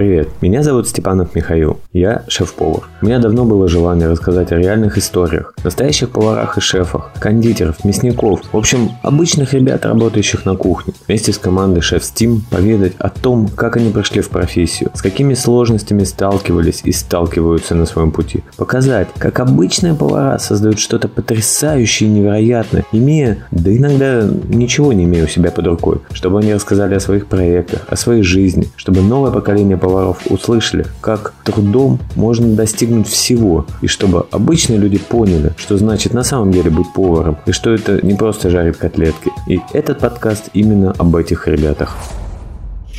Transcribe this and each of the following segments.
Привет, меня зовут Степанов Михаил, я шеф-повар. У меня давно было желание рассказать о реальных историях, настоящих поварах и шефах, кондитеров, мясников, в общем, обычных ребят, работающих на кухне. Вместе с командой Шеф Steam поведать о том, как они пришли в профессию, с какими сложностями сталкивались и сталкиваются на своем пути. Показать, как обычные повара создают что-то потрясающее и невероятное, имея, да иногда ничего не имея у себя под рукой, чтобы они рассказали о своих проектах, о своей жизни, чтобы новое поколение поваров услышали, как трудом можно достигнуть всего, и чтобы обычные люди поняли, что значит на самом деле быть поваром, и что это не просто жарить котлетки. И этот подкаст именно об этих ребятах.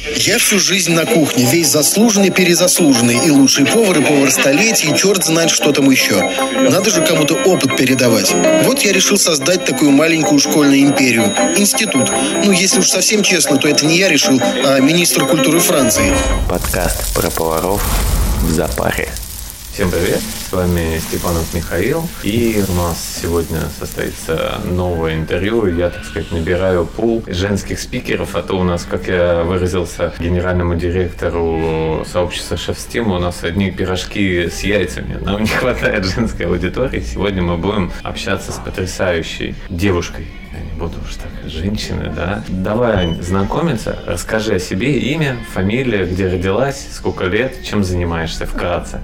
Я всю жизнь на кухне, весь заслуженный, перезаслуженный, и лучший повар, и повар столетий, и черт знает, что там еще. Надо же кому-то опыт передавать. Вот я решил создать такую маленькую школьную империю. Институт. Ну, если уж совсем честно, то это не я решил, а министр культуры Франции. Подкаст про поваров в запаре. Всем привет, с вами Степанов Михаил, и у нас сегодня состоится новое интервью. Я, так сказать, набираю пул женских спикеров, а то у нас, как я выразился генеральному директору сообщества Шеф Steam, у нас одни пирожки с яйцами. Нам не хватает женской аудитории. Сегодня мы будем общаться с потрясающей девушкой, буду уж так, женщины, да. Давай знакомиться, расскажи о себе, имя, фамилия, где родилась, сколько лет, чем занимаешься вкратце.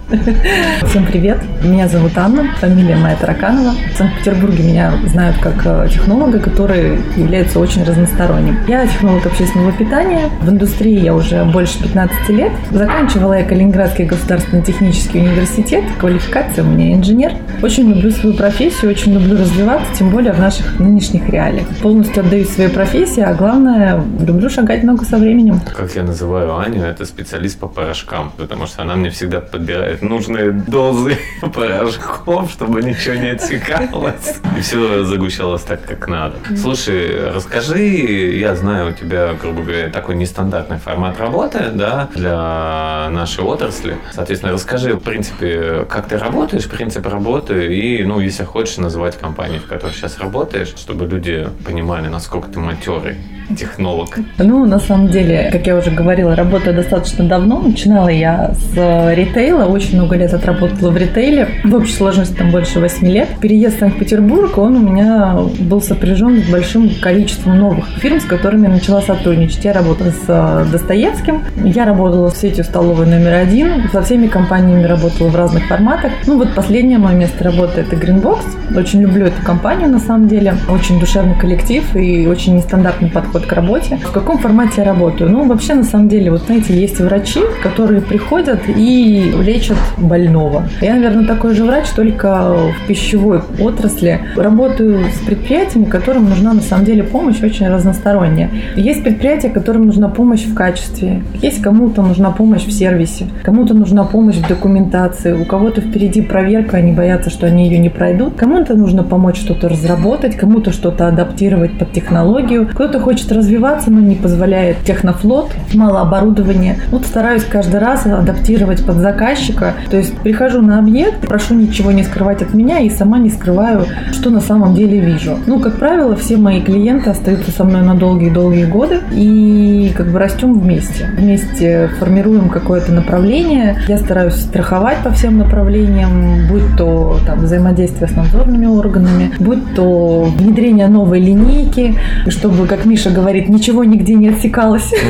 Всем привет, меня зовут Анна, фамилия моя Тараканова. В Санкт-Петербурге меня знают как э, технолога, который является очень разносторонним. Я технолог общественного питания, в индустрии я уже больше 15 лет. Заканчивала я Калининградский государственный технический университет, квалификация у меня инженер. Очень люблю свою профессию, очень люблю развиваться, тем более в наших нынешних реалиях полностью отдаюсь своей профессии, а главное, люблю шагать много со временем. Как я называю Аню, это специалист по порошкам, потому что она мне всегда подбирает нужные дозы порошков, чтобы ничего не отсекалось, и все загущалось так, как надо. Слушай, расскажи, я знаю, у тебя, грубо говоря, такой нестандартный формат работы, да, для нашей отрасли. Соответственно, расскажи, в принципе, как ты работаешь, принцип работы, и, ну, если хочешь, называть компании, в которой сейчас работаешь, чтобы люди понимали, насколько ты матерый технолог? Ну, на самом деле, как я уже говорила, работаю достаточно давно. Начинала я с ритейла, очень много лет отработала в ритейле. В общей сложности там больше 8 лет. Переезд в Санкт-Петербург, он у меня был сопряжен с большим количеством новых фирм, с которыми я начала сотрудничать. Я работала с э, Достоевским, я работала с сетью столовой номер один, со всеми компаниями работала в разных форматах. Ну, вот последнее мое место работы – это Greenbox. Очень люблю эту компанию, на самом деле. Очень душевный коллектив и очень нестандартный подход к работе. В каком формате я работаю? Ну, вообще, на самом деле, вот знаете, есть врачи, которые приходят и лечат больного. Я, наверное, такой же врач, только в пищевой отрасли. Работаю с предприятиями, которым нужна, на самом деле, помощь очень разносторонняя. Есть предприятия, которым нужна помощь в качестве, есть кому-то нужна помощь в сервисе, кому-то нужна помощь в документации, у кого-то впереди проверка, они боятся, что они ее не пройдут, кому-то нужно помочь что-то разработать, кому-то что-то адаптировать под технологию, кто-то хочет развиваться, но не позволяет технофлот, мало оборудования. Вот стараюсь каждый раз адаптировать под заказчика. То есть прихожу на объект, прошу ничего не скрывать от меня и сама не скрываю, что на самом деле вижу. Ну, как правило, все мои клиенты остаются со мной на долгие-долгие годы и как бы растем вместе. Вместе формируем какое-то направление. Я стараюсь страховать по всем направлениям, будь то там, взаимодействие с надзорными органами, будь то внедрение новой линейки, чтобы, как Миша говорит, ничего нигде не отсекалось.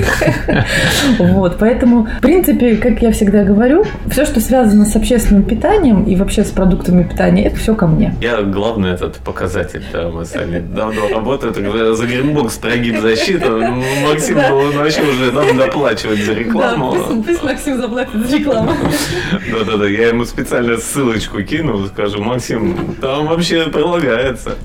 Вот, поэтому, в принципе, как я всегда говорю, все, что связано с общественным питанием и вообще с продуктами питания, это все ко мне. Я главный этот показатель, да, мы сами давно работаем, когда за Гринбокс прогиб защита, Максим он вообще уже нам доплачивать за рекламу. Да, пусть, Максим заплатит за рекламу. Да-да-да, я ему специально ссылочку кину, скажу, Максим, там вообще прилагается.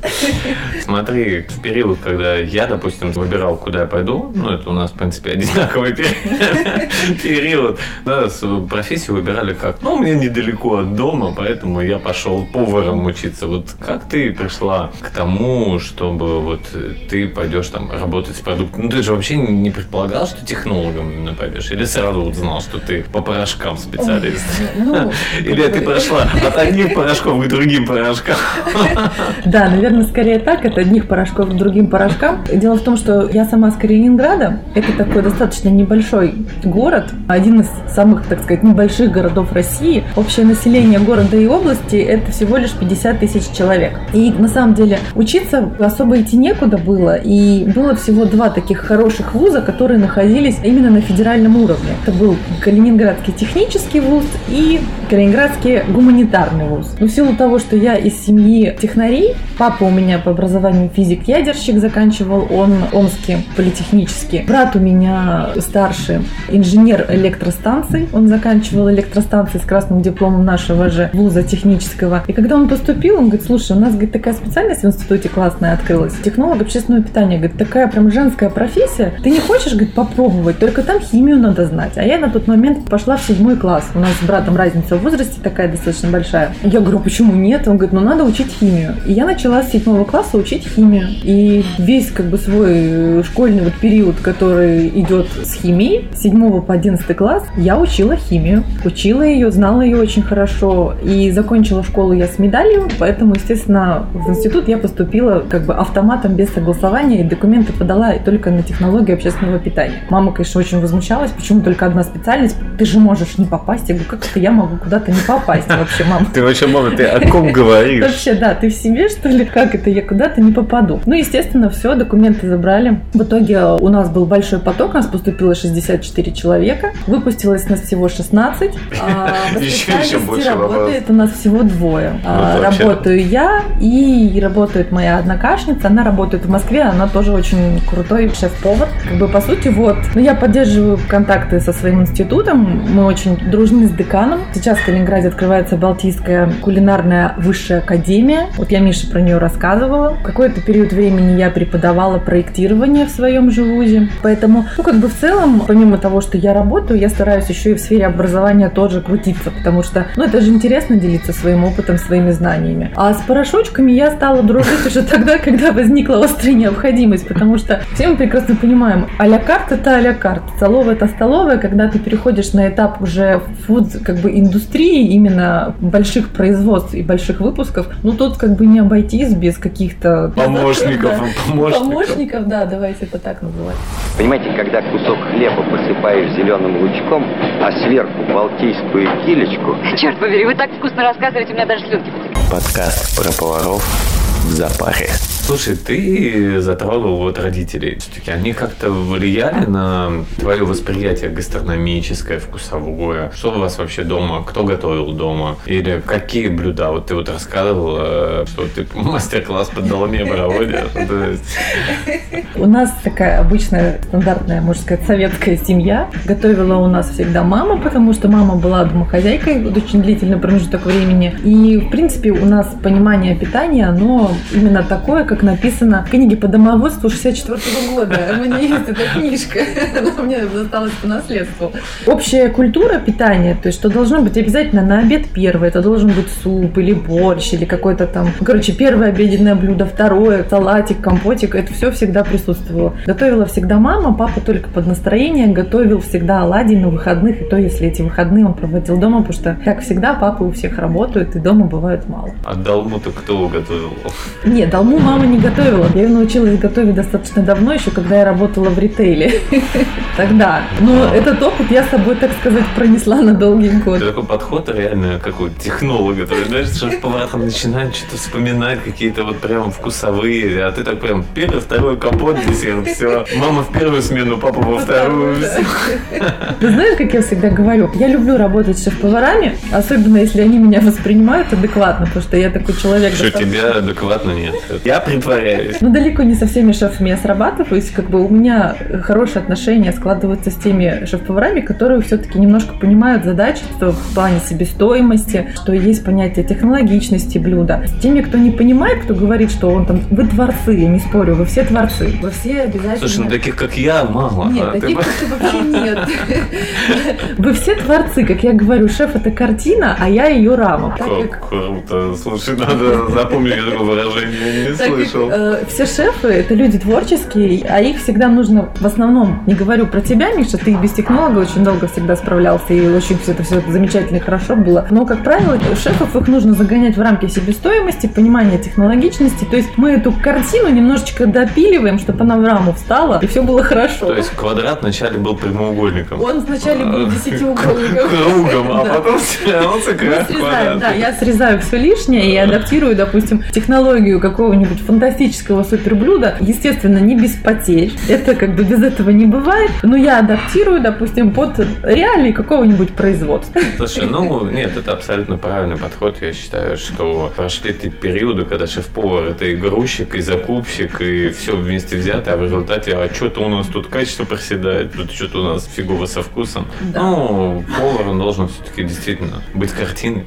Смотри, в период, когда я, допустим, выбирал, куда я пойду. Ну, это у нас, в принципе, одинаковый период. Да, профессию выбирали как? Ну, мне недалеко от дома, поэтому я пошел поваром учиться. Вот как ты пришла к тому, чтобы вот ты пойдешь там работать с продуктом? Ну, ты же вообще не предполагал, что технологом именно пойдешь? Или сразу вот знал, что ты по порошкам специалист? Ну, Или ты прошла от одних порошков к другим порошкам? Да, наверное, скорее так, от одних порошков к другим порошкам. Дело в том, что я сама с Калининграда. Это такой достаточно небольшой город, один из самых, так сказать, небольших городов России. Общее население города и области – это всего лишь 50 тысяч человек. И на самом деле учиться особо идти некуда было. И было всего два таких хороших вуза, которые находились именно на федеральном уровне. Это был Калининградский технический вуз и Калининградский гуманитарный вуз. Но в силу того, что я из семьи технарей, папа у меня по образованию физик-ядерщик заканчивал, он омский политехнический. Брат у меня старший инженер электростанций, он заканчивал электростанции с красным дипломом нашего же вуза технического. И когда он поступил, он говорит, слушай, у нас говорит, такая специальность в институте классная открылась. Технолог общественного питания. Говорит, такая прям женская профессия. Ты не хочешь, говорит, попробовать, только там химию надо знать. А я на тот момент пошла в седьмой класс. У нас с братом разница в возрасте такая достаточно большая. Я говорю, почему нет? Он говорит, ну надо учить химию. И я начала с седьмого класса учить химию. И весь как бы свой школьный вот период, который идет с химией, с 7 по 11 класс, я учила химию. Учила ее, знала ее очень хорошо. И закончила школу я с медалью, поэтому, естественно, в институт я поступила как бы автоматом без согласования и документы подала только на технологии общественного питания. Мама, конечно, очень возмущалась, почему только одна специальность, ты же можешь не попасть. Я говорю, как это я могу куда-то не попасть вообще, мама? Ты вообще, мама, ты о ком говоришь? Вообще, да, ты в себе, что ли? Как это я куда-то не попаду? Ну, естественно, все, документы забрали. В итоге у нас был большой поток, у нас поступило 64 человека, выпустилось нас всего 16. А еще больше работает у нас всего двое. А, вот работаю я и работает моя однокашница, она работает в Москве, она тоже очень крутой шеф-повар. Как бы, по сути, вот. Но я поддерживаю контакты со своим институтом, мы очень дружны с деканом. Сейчас в Калининграде открывается Балтийская кулинарная высшая академия. Вот я Мише про нее рассказывала. Какой-то период времени я преподавала проектирование в своем же вузе. Поэтому, ну, как бы в целом, помимо того, что я работаю, я стараюсь еще и в сфере образования тоже крутиться, потому что, ну, это же интересно делиться своим опытом, своими знаниями. А с порошочками я стала дружить уже тогда, когда возникла острая необходимость, потому что все мы прекрасно понимаем, а-ля карт это а-ля карт, столовая это столовая, когда ты переходишь на этап уже фуд, как бы индустрии, именно больших производств и больших выпусков, ну тут как бы не обойтись без каких-то помощников, помощников. Помощников, да, давайте это так называть. Понимаете, когда кусок хлеба посыпаешь зеленым лучком, а сверху балтийскую килечку... Черт побери, вы так вкусно рассказываете, у меня даже слюнки потекли. Подкаст про поваров в запаре. Слушай, ты затронул вот родителей. Все-таки они как-то влияли на твое восприятие гастрономическое, вкусовое? Что у вас вообще дома? Кто готовил дома? Или какие блюда? Вот ты вот рассказывала, что ты мастер-класс под доломе проводишь. У нас такая обычная стандартная, можно сказать, советская семья. Готовила у нас всегда мама, потому что мама была домохозяйкой очень длительный промежуток времени. И, в принципе, у нас понимание питания, оно именно такое, как написано в книге по домоводству 64 -го года. У меня есть эта книжка, она мне досталась по наследству. Общая культура питания, то есть что должно быть обязательно на обед первое, это должен быть суп или борщ, или какой-то там, короче, первое обеденное блюдо, второе, салатик, компотик, это все всегда присутствовало. Готовила всегда мама, папа только под настроение, готовил всегда оладьи на выходных, и то, если эти выходные он проводил дома, потому что, как всегда, папы у всех работают, и дома бывает мало. А долму-то кто готовил? Нет, долму мама не готовила. Я научилась готовить достаточно давно, еще когда я работала в ритейле. Тогда. Но этот опыт я с собой, так сказать, пронесла на долгие годы. такой подход реально какой технолога. То есть, знаешь, шеф-повар там начинает что-то вспоминать, какие-то вот прям вкусовые, а ты так прям первый, второй компот, десерт, все. Мама в первую смену, папа во вторую. Ты знаешь, как я всегда говорю, я люблю работать с шеф-поварами, особенно если они меня воспринимают адекватно, потому что я такой человек. Что тебя адекватно нет. Я притворяюсь. Ну, далеко не со всеми шефами я срабатываюсь. Как бы у меня хорошие отношения складываются с теми шеф-поварами, которые все-таки немножко понимают задачи в плане себестоимости, что есть понятие технологичности блюда. С теми, кто не понимает, кто говорит, что он там, вы творцы, я не спорю, вы все творцы, вы все обязательно... Слушай, ну таких, как я, мало. Нет, а таких, ты... как вообще нет. Вы все творцы, как я говорю, шеф это картина, а я ее рама. Круто. Слушай, надо запомнить, я такое выражение не так как, слышал. э, все шефы это люди творческие, а их всегда нужно в основном, не говорю про тебя, Миша, ты без технолога очень долго всегда справлялся, и очень все это все замечательно и хорошо было. Но, как правило, шефов их нужно загонять в рамки себестоимости, понимания технологичности. То есть мы эту картину немножечко допиливаем, чтобы она в раму встала, и все было хорошо. То есть квадрат вначале был прямоугольником. Он вначале был А, десятиугольником. Кругом, а потом срезаем, квадрат. да, я срезаю все лишнее и адаптирую, допустим, технологию какого-нибудь фантастического суперблюда. Естественно, не без потерь. Это как бы без этого не бывает. Но я адаптирую, допустим, под реалии какого-нибудь производства. Слушай, ну нет, это абсолютно правильный подход. Я считаю, что прошли те периоды, когда шеф-повар это и грузчик, и закупщик, и все вместе взято, а в результате, а что-то у нас тут качество проседает, тут что-то у нас фигово со вкусом. Да. Ну, повар он должен все-таки действительно быть картиной.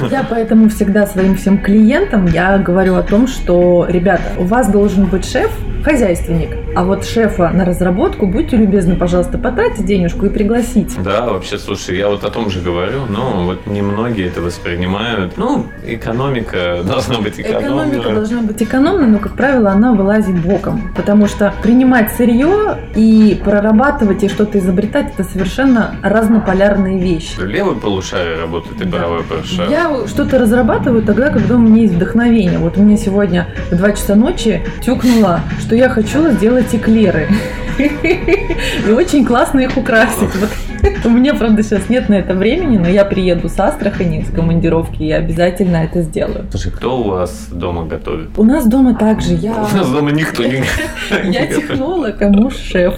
Вот я поэтому всегда своим всем клиентам я говорю о том, что, ребята, у вас должен быть шеф, хозяйственник, а вот шефа на разработку, будьте любезны, пожалуйста, потратьте денежку и пригласите. Да, вообще, слушай, я вот о том же говорю, но вот немногие это воспринимают. Ну, экономика должна быть экономной. Экономика должна быть экономной, но, как правило, она вылазит боком. Потому что принимать сырье и прорабатывать и что-то изобретать это совершенно разнополярные вещи. Левый полушарие работает и Да. правый полушарие. Я что-то разрабатываю тогда, когда у меня есть вдохновение. Вот у меня сегодня в 2 часа ночи тюкнуло, что я хочу сделать эклеры. И очень классно их украсить. У меня, правда, сейчас нет на это времени, но я приеду с Астрахани, с командировки, и обязательно это сделаю. Слушай, кто у вас дома готовит? У нас дома также я... У нас дома никто не Я технолог, а муж шеф.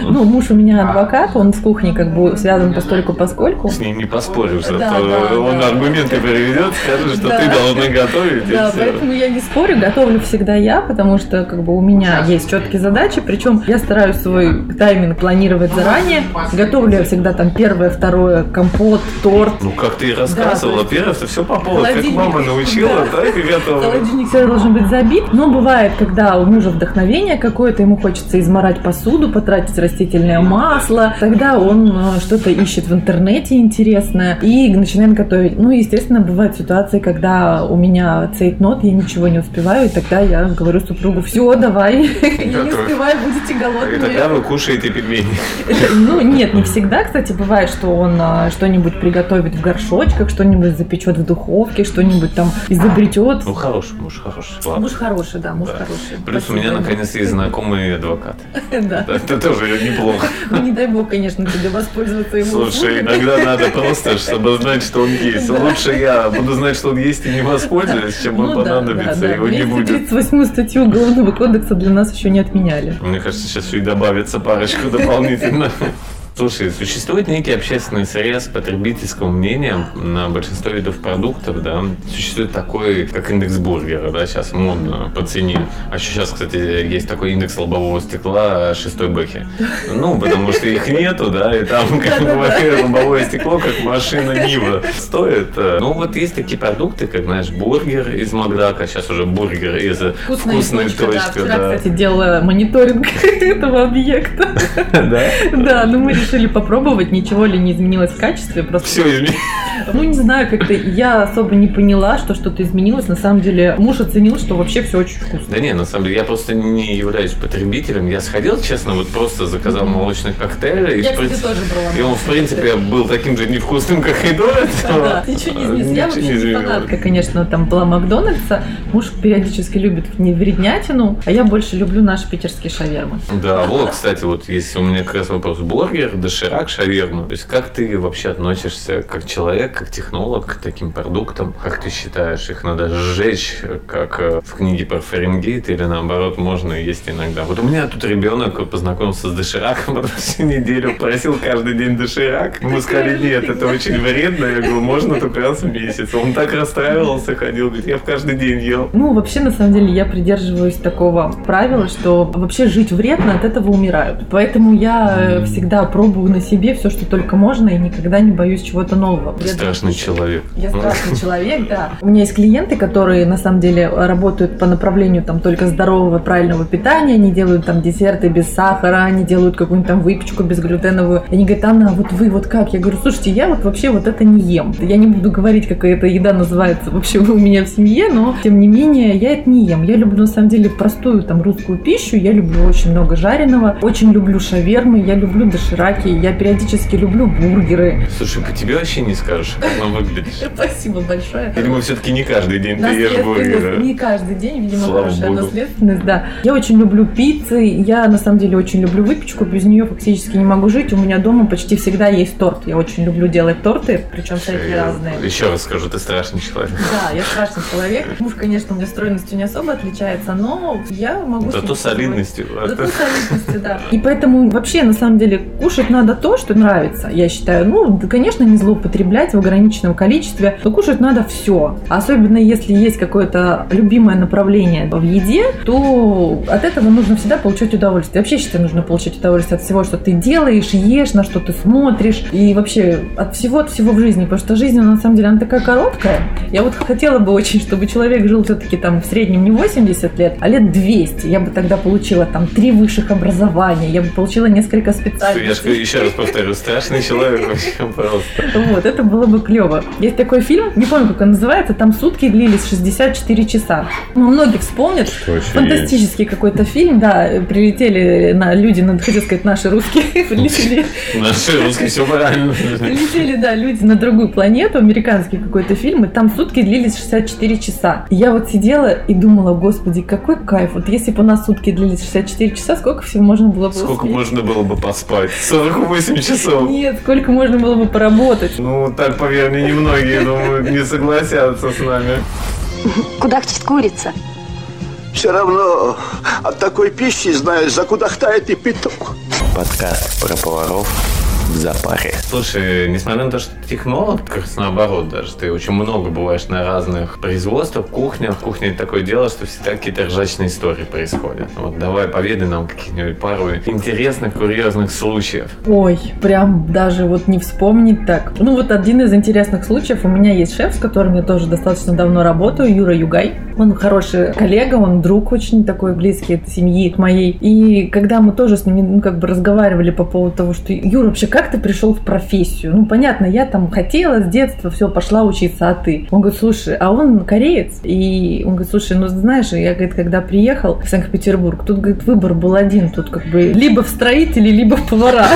Ну, муж у меня адвокат, он с кухней как бы связан постольку поскольку. С ним не поспоришь, он аргументы приведет, скажет, что ты должна готовить. и Да, поэтому я не спорю, готовлю всегда я, потому что как бы у меня есть четкие задачи, причем я стараюсь свой тайминг планировать заранее. Готовлю я всегда там первое, второе, компот, торт. Ну, как ты и рассказывала, Да, первое, ты все по поводу, как мама научила, Да. так и готова. Холодильник всегда должен быть забит, но бывает, когда у мужа вдохновение какое-то, ему хочется изморать посуду, потратить растительное масло, тогда он э, что-то ищет в интернете интересное и начинает готовить. Ну, естественно, бывают ситуации, когда у меня цейтнот, я ничего не успеваю, и тогда я говорю супругу, все, давай, я не успеваю, будете И тогда голодные. вы кушаете пельмени. Ну, нет, не всегда, кстати, бывает, что он а, что-нибудь приготовит в горшочках, что-нибудь запечет в духовке, что-нибудь там изобретет. Ну, хороший муж, хороший. Ладно. Муж хороший, да, муж Да. хороший. Плюс у Спасибо. меня наконец есть знакомый адвокат. Да. Это тоже неплохо. Ну, не дай бог, конечно, тебе воспользоваться его Слушай, иногда надо просто, чтобы знать, что он есть. Лучше я буду знать, что он есть и не воспользуюсь, чем он Ну понадобится, его не будет. 238 статью Уголовного кодекса для нас еще не отменяли. Мне кажется, сейчас и добавится парочку дополнительно. Слушай, существует некий общественный срез потребительского мнения на большинство видов продуктов, да. Существует такой, как индекс бургера, да, сейчас модно по цене. А еще сейчас, кстати, есть такой индекс лобового стекла шестой бэхи. Ну, потому что их нету, да, и там как бы лобовое стекло, как машина Нива стоит. э. Ну, вот есть такие продукты, как, знаешь, бургер из Макдака, сейчас уже бургер из вкусной точка, да. точки, Вчера, кстати, делала мониторинг этого объекта. Да? Да, ну мы решили попробовать, ничего ли не изменилось в качестве. Просто Все изменилось. Ну, не знаю, как-то я особо не поняла, что что-то изменилось. На самом деле, муж оценил, что вообще все очень вкусно. Да не, на самом деле, я просто не являюсь потребителем. Я сходил, честно, вот просто заказал молочный коктейль. И, Я, кстати, тоже брала. и он, в принципе, был таким же невкусным, как и до этого. Да, ничего не изменилось. Я вообще не фанатка, конечно, там была Макдональдса. Муж периодически любит не вреднятину, а я больше люблю наши питерские шавермы. Да, вот, кстати, вот если у меня как раз вопрос. Бургер, доширак, шаверма. То есть как ты вообще относишься как человек, как технолог к таким продуктам? Как ты считаешь, их надо сжечь, как э, в книге про Фаренгейт, или наоборот, можно есть иногда? Вот у меня тут ребенок познакомился с дошираком, потом всю неделю просил каждый день доширак. Мы сказали, нет, это очень вредно. Я говорю, можно только раз в месяц. Он так расстраивался, ходил, говорит, я в каждый день ел. Ну, вообще, на самом деле, я придерживаюсь такого правила, что вообще жить вредно, от этого умирают. Поэтому я э, всегда пробую пробую на себе все, что только можно, и никогда не боюсь чего-то нового. Ты страшный человек. Я страшный человек, да. У меня есть клиенты, которые на самом деле работают по направлению там только здорового, правильного питания, они делают там десерты без сахара, они делают какую-нибудь там выпечку безглютеновую. Они говорят, Анна, вот вы вот как? Я говорю, слушайте, я вот вообще вот это не ем. Я не буду говорить, какая эта еда называется вообще у меня в семье, но тем не менее я это не ем. Я люблю на самом деле простую там русскую пищу, я люблю очень много жареного, очень люблю шавермы, я люблю дошираки, я периодически люблю бургеры. Слушай, по тебе вообще не скажешь, как она выглядит. Спасибо большое. Видимо, все-таки не каждый день ты ешь бургеры. Не каждый день, видимо, хорошая наследственность, да. Я очень люблю пиццы, я на самом деле очень люблю выпечку, без нее фактически не могу жить. У меня дома почти всегда есть торт. Я очень люблю делать торты, причем всякие разные. Еще раз скажу, ты страшный человек. Да, я страшный человек. Муж, конечно, у меня стройностью не особо отличается, но я могу... Зато солидностью. Зато солидностью, да. И поэтому вообще, на самом деле, кушать надо то, что нравится, я считаю. Ну, конечно, не злоупотреблять в ограниченном количестве, но кушать надо все. Особенно если есть какое-то любимое направление в еде, то от этого нужно всегда получать удовольствие. Вообще, считаю, нужно получать удовольствие от всего, что ты делаешь, ешь, на что ты смотришь. И вообще от всего, от всего в жизни. Потому что жизнь, на самом деле, она такая короткая. Я вот хотела бы очень, чтобы человек жил все-таки там в среднем не 80 лет, а лет 200. Я бы тогда получила там три высших образования, я бы получила несколько специальностей. Еще раз повторю, страшный человек вообще просто. Вот, это было бы клево. Есть такой фильм, не помню, как он называется, там сутки длились 64 часа. Ну, многие вспомнят. вообще Фантастический какой-то фильм, да, прилетели на люди, надо хотел сказать, наши русские, прилетели Наши русские все правильно. Прилетели, да, люди на другую планету, американский какой-то фильм, и там сутки длились 64 часа. И я вот сидела и думала, господи, какой кайф. Вот если бы у нас сутки длились 64 часа, сколько всего можно было бы Сколько успеть? можно было бы поспать? 48 часов. Нет, сколько можно было бы поработать. Ну, так, поверь мне, немногие, думаю, не согласятся с нами. Кудахчет курица. Все равно от такой пищи, знаешь, закудахтает и петух. Подкаст про поваров в запаре. Слушай, несмотря на то, что ты технолог, как раз наоборот даже, ты очень много бываешь на разных производствах, кухнях. Кухня это такое дело, что всегда какие-то ржачные истории происходят. Вот давай поведай нам каких-нибудь пару интересных, курьезных случаев. Ой, прям даже вот не вспомнить так. Ну вот один из интересных случаев. У меня есть шеф, с которым я тоже достаточно давно работаю, Юра Югай. Он хороший коллега, он друг очень такой близкий от семьи моей. И когда мы тоже с ним ну, как бы разговаривали по поводу того, что Юра, вообще как ты пришел в профессию? Ну понятно, я там хотела с детства, все, пошла учиться, а ты? Он говорит, слушай, а он кореец. И он говорит, слушай, ну знаешь, я, говорит, когда приехал в Санкт-Петербург, тут, говорит, выбор был один. Тут как бы либо в строители, либо в повара.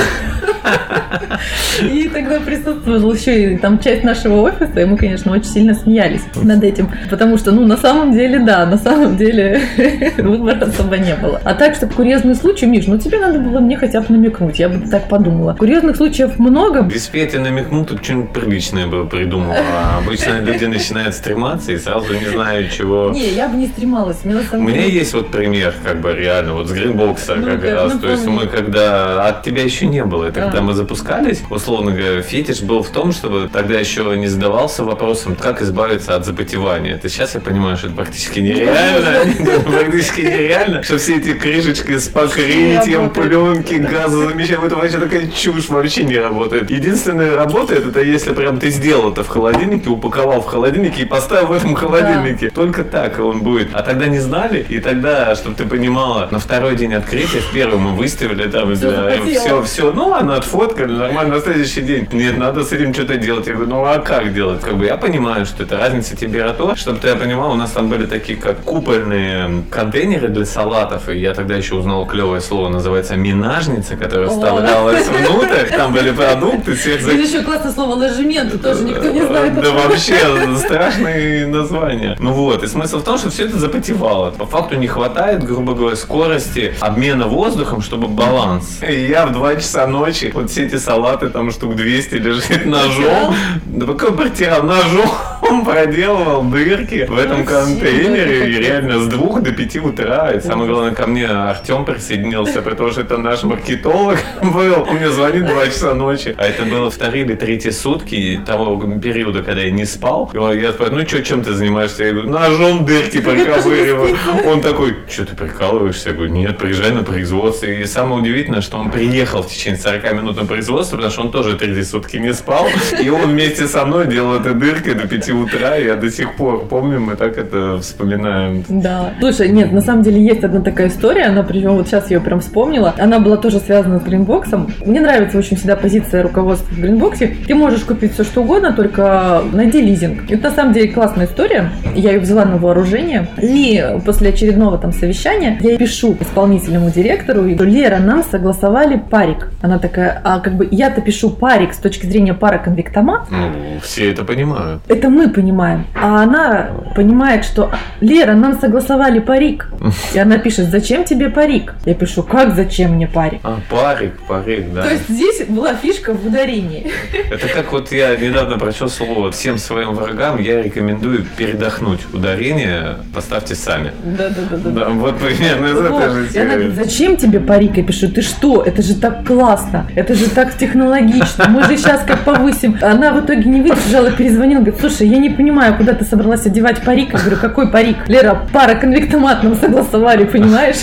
И тогда присутствовала еще и там часть нашего офиса, и мы, конечно, очень сильно смеялись над этим. Потому что, ну, на самом деле, да, на самом деле выбора особо не было. А так, чтобы курьезный случай, Миш, ну тебе надо было мне хотя бы намекнуть, я бы так подумала. Курьезных случаев много. Без Пети намекнул, тут что-нибудь приличное бы придумал. А обычно люди начинают стрематься и сразу не знают, чего... Не, я бы не стремалась. Мне У меня деле- есть вот пример, как бы реально, вот с гринбокса Ну, как как, раз. ну, То есть мы когда... От тебя еще не было. Это А. когда мы запускались, условно говоря, фетиш был в том, чтобы тогда еще не задавался вопросом, как избавиться от запотевания. Это сейчас я понимаю, что это практически нереально. Практически нереально, что все эти крышечки с покрытием, пленки, газозамещением, это вообще такая чушь вообще не работает. Единственное работает, это если прям ты сделал это в холодильнике, упаковал в холодильнике и поставил в этом холодильнике. Только так он будет. А тогда не знали, и тогда, чтобы ты понимала, на второй день открытия, в первый мы выставили там все, все, ну, она отфоткали, нормально, на следующий день. Нет, надо с этим что-то делать. Я говорю, ну, а как делать? Как бы я понимаю, что это разница температуры. Чтобы ты понимал, у нас там были такие, как купольные контейнеры для салатов, и я тогда еще узнал клевое слово, называется минажница, которая вставлялась внутрь, там были продукты, всех Есть еще классное слово ложементы, тоже никто не знает. да вообще страшные названия. Ну вот, и смысл в том, что все это запотевало. По факту не хватает, грубо говоря, скорости обмена воздухом, чтобы баланс. И я в 2 часа ночи вот все эти салаты, там штук 200 лежит ножом. Да какой протирал? Ножом проделывал дырки в этом контейнере. И реально с двух до пяти утра. И самое главное, ко мне Артем присоединился, потому что это наш маркетолог был. Он мне звонит 2 часа ночи. А это было вторые или третьи сутки того периода, когда я не спал. Я спрашиваю, ну что, чем ты занимаешься? Я говорю, ножом дырки проковыриваю. Он такой, что ты прикалываешься? Я говорю, нет, приезжай на производство. И самое удивительное, что он приехал в течение 40 минут на производство, потому что он тоже третьи сутки не спал. И он вместе со мной делал этой дыркой до 5 утра. Я до сих пор помню, мы так это вспоминаем. Да. Слушай, нет, на самом деле есть одна такая история, она причем вот сейчас ее прям вспомнила. Она была тоже связана с гринбоксом. Мне нравится очень всегда позиция руководства в гринбоксе. Ты можешь купить все что угодно, только найди лизинг. Это на самом деле классная история. Я ее взяла на вооружение. И после очередного там совещания я пишу исполнительному директору, и Лера, нам согласовали парик. Она такая, а как бы я-то пишу парик с точки зрения пароконвектома. Ну, все это понимают. Это мы понимаем. А она понимает, что Лера, нам согласовали парик. И она пишет, зачем тебе парик? Я пишу, как зачем мне парик? А, парик, парик, да. То есть здесь была фишка в ударении. Это как вот я недавно прочел слово всем своим врагам я рекомендую передохнуть. Ударение поставьте сами. Да, да, да, да. Да, вот примерно из этой же И она говорит, зачем тебе парик? Я пишу, ты что? Это же так классно, это же так технологично, мы же сейчас как повысим. Она в итоге не выдержала, перезвонила, говорит, слушай, я не понимаю, куда ты собралась одевать парик. Я говорю, какой парик? Лера, пара конвектомат нам согласовали, понимаешь?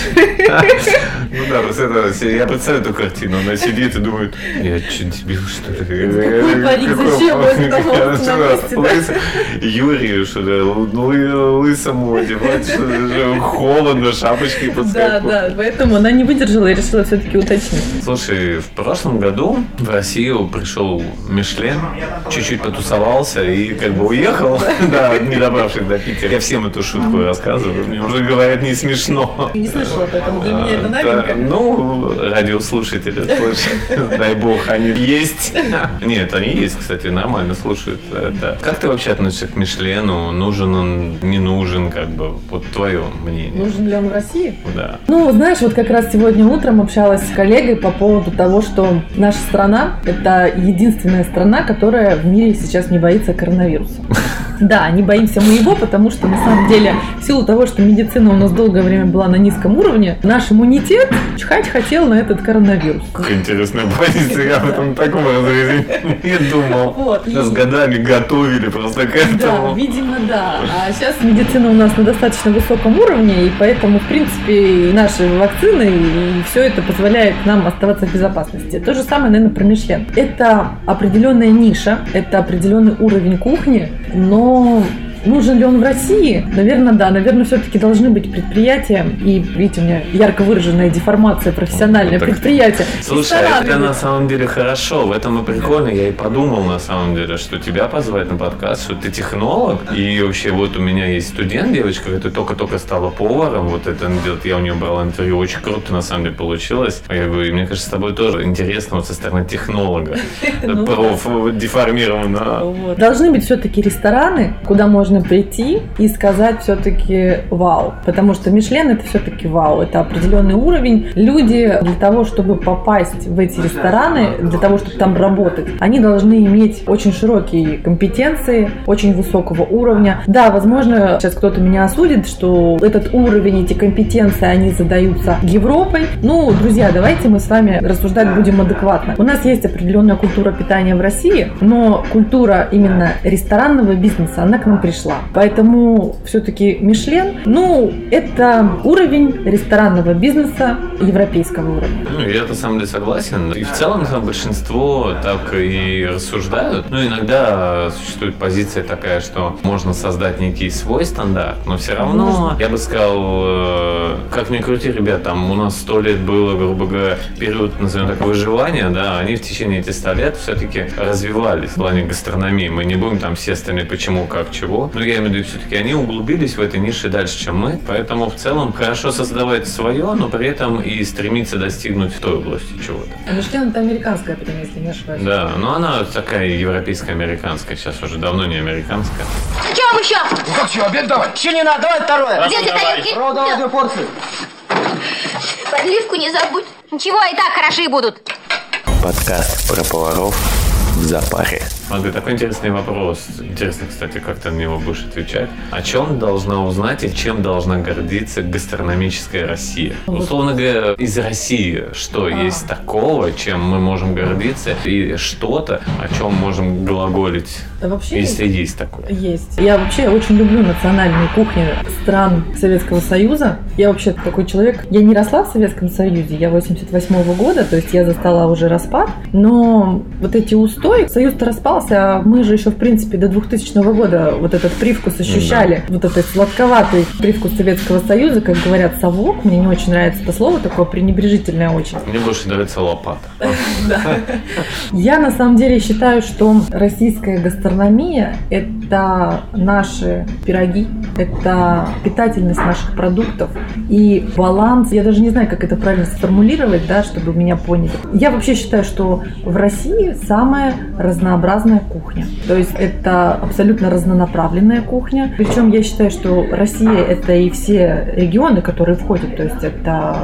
Ну да, это, я представляю эту картину. Она сидит и думает, я что, дебил, что ли? Какой парик? Зачем? вот Что, да. ли, лы- лысому одевать, что ли, холодно, шапочки Да, подскакивают. да, поэтому она не выдержала и решила все-таки уточнить. Слушай, в прошлом году в Россию пришел Мишлен, чуть-чуть потусовался и как бы уехал, да, не добравшись до Питера. Я всем эту шутку рассказываю, мне уже говорят не смешно. Не слышала, поэтому для меня это новинка. ну, радиослушатели, слышь, дай бог, они есть. Нет, они есть, кстати, нормально слушают. Да. Как ты вообще относишься к Мишлену? Нужен он, не нужен, как бы, вот твое мнение. Нужен ли он в России? Да. Ну, знаешь, вот как раз сегодня утром общалась с коллегой по поводу того, что наша страна – это единственная страна, которая в мире сейчас не боится коронавируса. Да, не боимся мы его, потому что на самом деле в силу того, что медицина у нас долгое время была на низком уровне, наш иммунитет чихать хотел на этот коронавирус. Как интересная позиция, я об этом таком разрезе не думал. Нас годами готовили просто к Да, этому. видимо, да. А сейчас медицина у нас на достаточно высоком уровне, и поэтому, в принципе, наши вакцины, и все это позволяет нам оставаться в безопасности. То же самое, наверное, про Мишлен. Это определенная ниша, это определенный уровень кухни, но Нужен ли он в России? Наверное, да. Наверное, все-таки должны быть предприятия. И, видите, у меня ярко выраженная деформация, профессиональное Так- предприятие. Слушай, а это на самом деле хорошо. В этом и прикольно. Я и подумал на самом деле, что тебя позвать на подкаст, что ты технолог. И вообще вот у меня есть студент, девочка, которая только-только стала поваром. Вот это. Я у нее брал интервью. Очень круто на самом деле получилось. А Я говорю, мне кажется, с тобой тоже интересно вот со стороны технолога. Ну Проф деформированно. Должны быть все-таки рестораны, куда можно прийти и сказать все-таки вау. Потому что Мишлен это все-таки вау. Это определенный уровень. Люди для того, чтобы попасть в эти рестораны, для того, чтобы там работать, они должны иметь очень широкие компетенции, очень высокого уровня. Да, возможно, сейчас кто-то меня осудит, что этот уровень, эти компетенции, они задаются Европой. Ну, друзья, давайте мы с вами рассуждать будем адекватно. У нас есть определенная культура питания в России, но культура именно ресторанного бизнеса, она к нам пришла. Поэтому все-таки Мишлен, ну, это уровень ресторанного бизнеса европейского уровня. Ну, я на самом деле согласен. И в целом там большинство так и рассуждают. Ну, иногда существует позиция такая, что можно создать некий свой стандарт, но все равно, я бы сказал, э, как ни крути, ребят, там у нас сто лет было, грубо говоря, период, назовем так, выживания, да, они в течение этих 100 лет все-таки развивались в плане гастрономии. Мы не будем там все остальные почему, как, чего. Но я имею в виду, все-таки они углубились в этой нише дальше, чем мы. Поэтому в целом хорошо создавать свое, но при этом и стремиться достигнуть в той области чего-то. А Мишлен это американская премия, если не ошибаюсь. Да, но она такая европейско-американская, сейчас уже давно не американская. Что вам еще? Ну как, что, обед давай? Еще не надо, давай второе. Где две тарелки? Ро, давай две порции. Подливку не забудь. Ничего, и так хороши будут. Подкаст про поваров в запаре. Смотри, такой интересный вопрос. Интересно, кстати, как ты на него будешь отвечать. О чем должна узнать и чем должна гордиться гастрономическая Россия? Условно говоря, из России что А. есть такого, чем мы можем гордиться, и что-то, о чем можем глаголить, Да вообще если есть такое? Есть. Я вообще очень люблю национальные кухни стран Советского Союза. Я вообще такой человек. Я не росла в Советском Союзе, я 88 года, то есть я застала уже распад. Но вот эти устои, Союз-то распался, а мы же еще, в принципе, до 2000 года вот этот привкус ощущали. Вот этот сладковатый привкус Советского Союза, как говорят, совок. Мне не очень нравится это слово, такое пренебрежительное очень. Мне больше нравится лопата. Я на самом деле считаю, что российская гастрономия – это наши пироги, это питательность наших продуктов и баланс. Я даже не знаю, как это правильно сформулировать, да, чтобы меня поняли. Я вообще считаю, что в России самая разнообразная кухня. То есть это абсолютно разнонаправленная кухня. Причем я считаю, что Россия – это и все регионы, которые входят. То есть это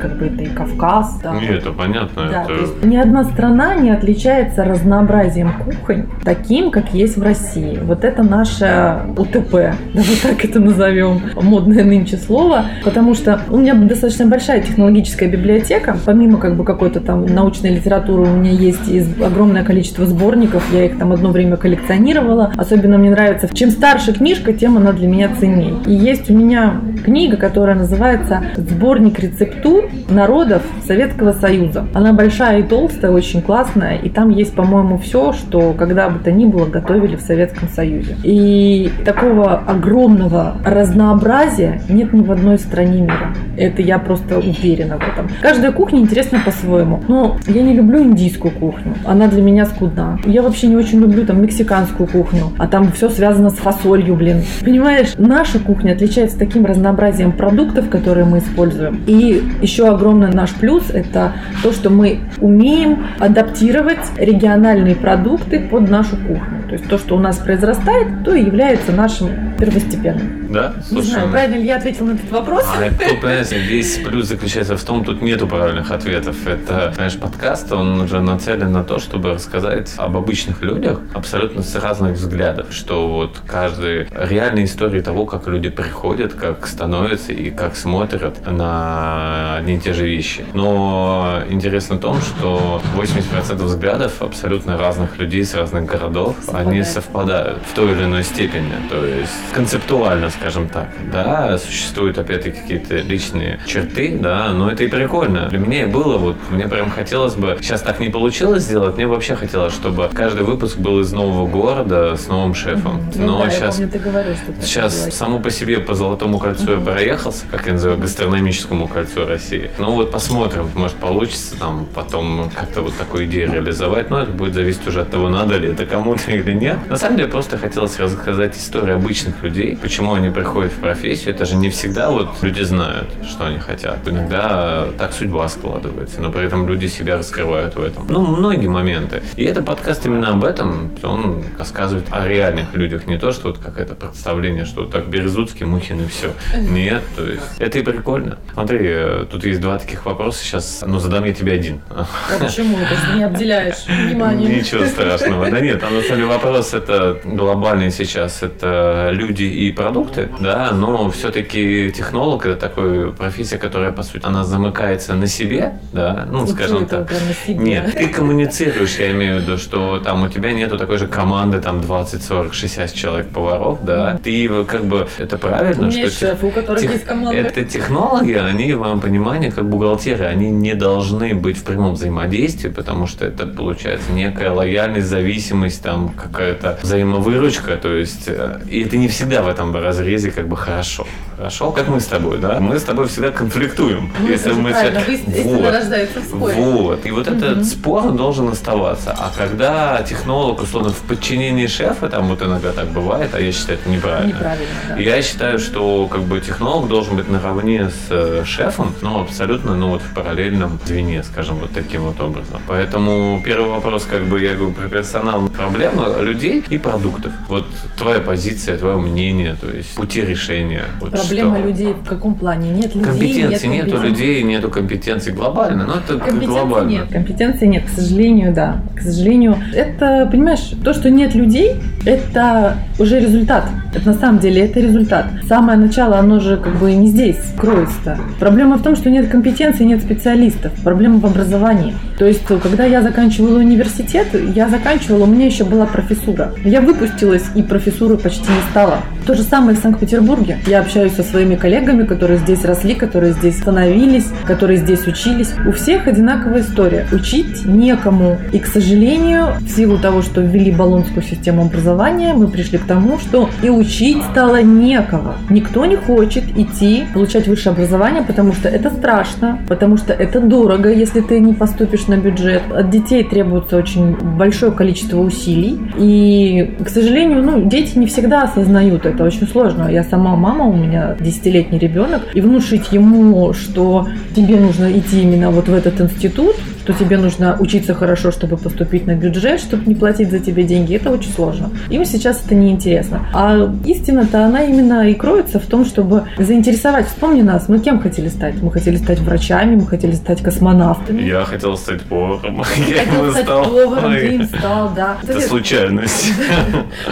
как бы это и Кавказ. да, Нет, это понятно. да, это... то есть ни одна страна не отличается разнообразием кухонь таким, как есть в России. Вот это наше УТП, да вот так это назовем, модное нынче слово, потому что у меня достаточно большая технологическая библиотека, помимо как бы какой-то там научной литературы у меня есть огромное количество сборников, я их там одно время коллекционировала, особенно мне нравится, чем старше книжка, тем она для меня ценней. И есть у меня книга, которая называется «Сборник рецептур народов Советского Союза». Она большая и толстая, очень классная, и там есть, по-моему, все, что когда бы то ни было готовили в Советском Союзе. И такого огромного разнообразия нет ни в одной стране мира. Это я просто уверена в этом. Каждая кухня интересна по-своему. Но я не люблю индийскую кухню. Она для меня скудна. Я вообще не очень люблю там мексиканскую кухню. А там все связано с фасолью, блин. Понимаешь, наша кухня отличается таким разнообразием продуктов, которые мы используем. И еще огромный наш плюс – это то, что мы умеем адаптировать региональные продукты под нашу кухню. То есть то, что у нас произрастает, то и является нашим первостепенным. Да? Не Слушай, знаю, ну- правильно ли я ответила на этот вопрос? А тут, понимаете, весь плюс заключается в том, тут нету правильных ответов. Это, знаешь, подкаст, он уже нацелен на то, чтобы рассказать об обычных людях абсолютно с разных взглядов, что вот каждый реальные истории того, как люди приходят, как становятся и как смотрят на одни и те же вещи. Но интересно в том, что 80% взглядов абсолютно разных людей с разных городов, они совпадают в той или иной степени. То есть концептуально, скажем так, да, существуют опять-таки какие-то личные черты, да, но это и прикольно. Для меня и было, вот, мне прям хотелось бы, сейчас так не получилось сделать, мне вообще хотелось, чтобы каждый выпуск был из нового города с новым шефом. Ну Но да, сейчас помню, ты говорил, что Сейчас делать. само по себе по Золотому кольцу я проехался, как я называю, гастрономическому кольцу России. Ну вот посмотрим, может получится там потом как-то вот такую идею реализовать. Но это будет зависеть уже от того, надо ли это кому-то или нет. На самом деле просто хотелось рассказать историю обычных людей, почему они приходят в профессию. Это же не всегда вот люди знают, что они хотят. Иногда так судьба складывается, но при этом люди себя раскрывают в этом. Ну, многие моменты. И это подкаст именно об этом. Он рассказывает о реальных людях, не то, что вот какое-то представление, что вот так Березутский, Мухин и все. Нет, то есть это и прикольно. Смотри, э, тут есть два таких вопроса сейчас, но задам я тебе один. А почему? Ты же не обделяешь вниманием. Ничего страшного. Да нет, а на самом деле вопрос это глобальный сейчас. Это люди и продукты, да, но все-таки технолог это такая профессия, которая, по сути, она замыкается на себе, да, ну, Звучит скажем так. Нет, ты коммуницируешь, я имею в виду, что там у тебя нету такой же команды, там 20, 40, 60 человек поваров, да. Ты как бы, это правильно, что шеф, у которых тех- есть команда. это технологии, они, в моем понимании, как бухгалтеры, они не должны быть в прямом взаимодействии, потому что это получается некая лояльность, зависимость, там какая-то взаимовыручка, то есть э, и это не всегда в этом разрезе как бы хорошо. Хорошо, как мы с тобой, да? Мы с тобой всегда конфликтуем. Ну, это же правильно, вы- истина рождается в споре. Вот. И вот этот спор должен оставаться. А когда технолог, условно, в подчинении шефа, там вот иногда так бывает, а я считаю, это неправильно. Неправильно, да. Я считаю, что как бы технолог должен быть наравне с э, шефом, но абсолютно, ну вот в параллельном звене, скажем, вот таким вот образом. Поэтому первый вопрос, как бы я говорю про персонал, проблема людей и продуктов. Вот твоя позиция, твое мнение, то есть пути решения. Вот Проблема что? людей в каком плане? Нет людей, Компетенции нет нету людей, нету компетенции глобально, но это Компетенции глобально. нет, компетенции нет, к сожалению, да. К сожалению, это, понимаешь, то, что нет людей, это уже результат. Это на самом деле это результат. Самое начало, оно же как бы не здесь кроется. Проблема в том, что нет компетенции, нет специалистов. Проблема в образовании. То есть, когда я заканчивала университет, я заканчивала, у меня еще была профессура. Я выпустилась, и профессуры почти не стало. То же самое в Санкт-Петербурге. Я общаюсь со своими коллегами, которые здесь росли, которые здесь становились, которые здесь учились. У всех одинаковая история. Учить некому. И, к сожалению, в силу того, что ввели баллонскую систему образования, мы пришли к тому, что и учить стало некого. Никто не хочет идти получать высшее образование, потому что это страшно, потому что это дорого, если ты не поступишь на бюджет. От детей требуется очень большое количество усилий. И, к сожалению, ну, дети не всегда осознают это. Очень сложно. Я сама мама, у меня десятилетний ребенок, и внушить ему, что тебе нужно идти именно вот в этот институт, что тебе нужно учиться хорошо, чтобы поступить на бюджет, чтобы не платить за тебе деньги, это очень сложно. Им сейчас это неинтересно. А истина-то она именно и кроется в том, чтобы заинтересовать. Вспомни нас, мы кем хотели стать? Мы хотели стать врачами, мы хотели стать космонавтами. Я хотел стать поваром, я Хотел стать стал. поваром, ты им стал, да. Это случайность.